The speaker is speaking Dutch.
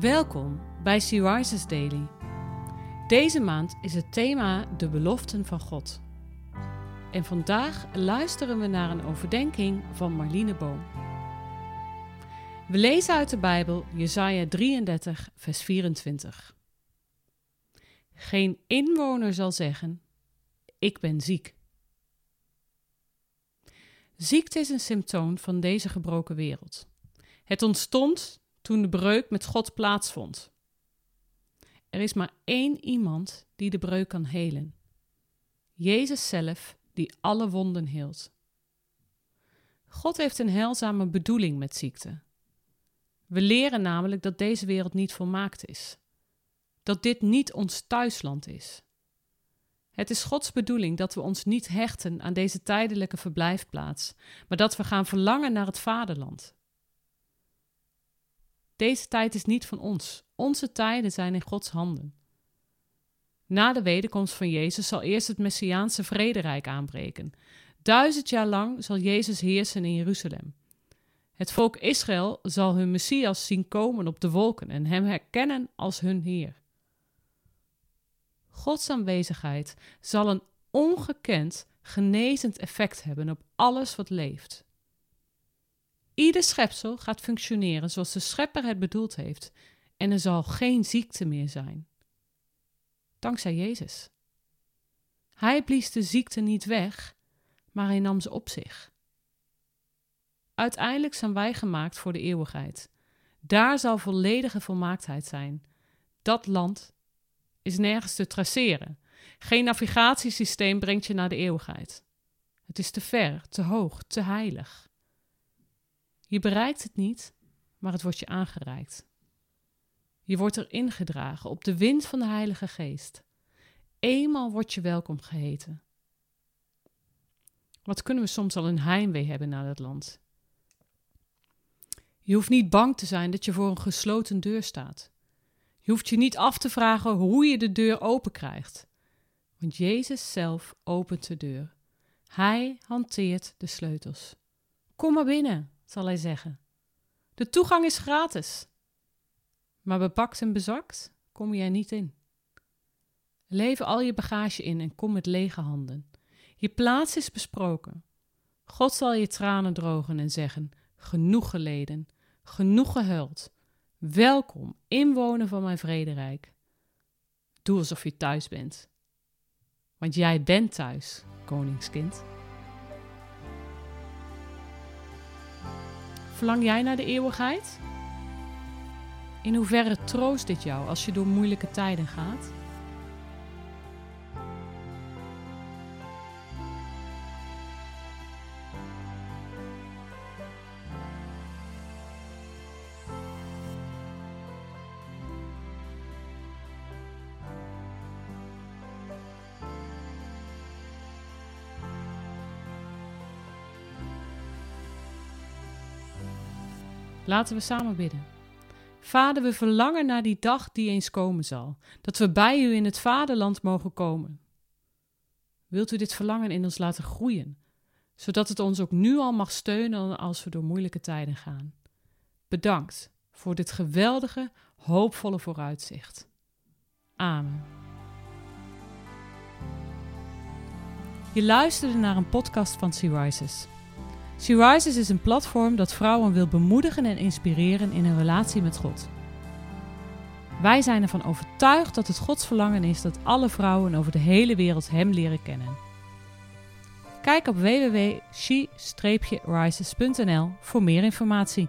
Welkom bij Sea Daily. Deze maand is het thema de beloften van God. En vandaag luisteren we naar een overdenking van Marlene Boom. We lezen uit de Bijbel Jesaja 33, vers 24. Geen inwoner zal zeggen: Ik ben ziek. Ziekte is een symptoom van deze gebroken wereld. Het ontstond toen de breuk met God plaatsvond. Er is maar één iemand die de breuk kan helen. Jezus zelf, die alle wonden hield. God heeft een heilzame bedoeling met ziekte. We leren namelijk dat deze wereld niet volmaakt is. Dat dit niet ons thuisland is. Het is Gods bedoeling dat we ons niet hechten aan deze tijdelijke verblijfplaats, maar dat we gaan verlangen naar het vaderland. Deze tijd is niet van ons. Onze tijden zijn in Gods handen. Na de wederkomst van Jezus zal eerst het Messiaanse vrederijk aanbreken. Duizend jaar lang zal Jezus heersen in Jeruzalem. Het volk Israël zal hun Messias zien komen op de wolken en hem herkennen als hun Heer. Gods aanwezigheid zal een ongekend genezend effect hebben op alles wat leeft. Ieder schepsel gaat functioneren zoals de schepper het bedoeld heeft en er zal geen ziekte meer zijn. Dankzij Jezus. Hij blies de ziekte niet weg, maar hij nam ze op zich. Uiteindelijk zijn wij gemaakt voor de eeuwigheid. Daar zal volledige volmaaktheid zijn. Dat land is nergens te traceren. Geen navigatiesysteem brengt je naar de eeuwigheid. Het is te ver, te hoog, te heilig. Je bereikt het niet, maar het wordt je aangereikt. Je wordt erin gedragen op de wind van de Heilige Geest. Eenmaal word je welkom geheten. Wat kunnen we soms al een heimwee hebben naar dat land? Je hoeft niet bang te zijn dat je voor een gesloten deur staat. Je hoeft je niet af te vragen hoe je de deur open krijgt. Want Jezus zelf opent de deur. Hij hanteert de sleutels. Kom maar binnen zal hij zeggen. De toegang is gratis. Maar bepakt en bezakt kom je er niet in. Lever al je bagage in en kom met lege handen. Je plaats is besproken. God zal je tranen drogen en zeggen: Genoeg geleden, genoeg gehuild. Welkom, inwoner van mijn vrederijk. Doe alsof je thuis bent. Want jij bent thuis, koningskind. Verlang jij naar de eeuwigheid? In hoeverre troost dit jou als je door moeilijke tijden gaat? Laten we samen bidden. Vader, we verlangen naar die dag die eens komen zal, dat we bij u in het vaderland mogen komen. Wilt u dit verlangen in ons laten groeien, zodat het ons ook nu al mag steunen als we door moeilijke tijden gaan? Bedankt voor dit geweldige, hoopvolle vooruitzicht. Amen. Je luisterde naar een podcast van Sea Rises. She Rises is een platform dat vrouwen wil bemoedigen en inspireren in hun relatie met God. Wij zijn ervan overtuigd dat het Gods verlangen is dat alle vrouwen over de hele wereld Hem leren kennen. Kijk op www.she-rises.nl voor meer informatie.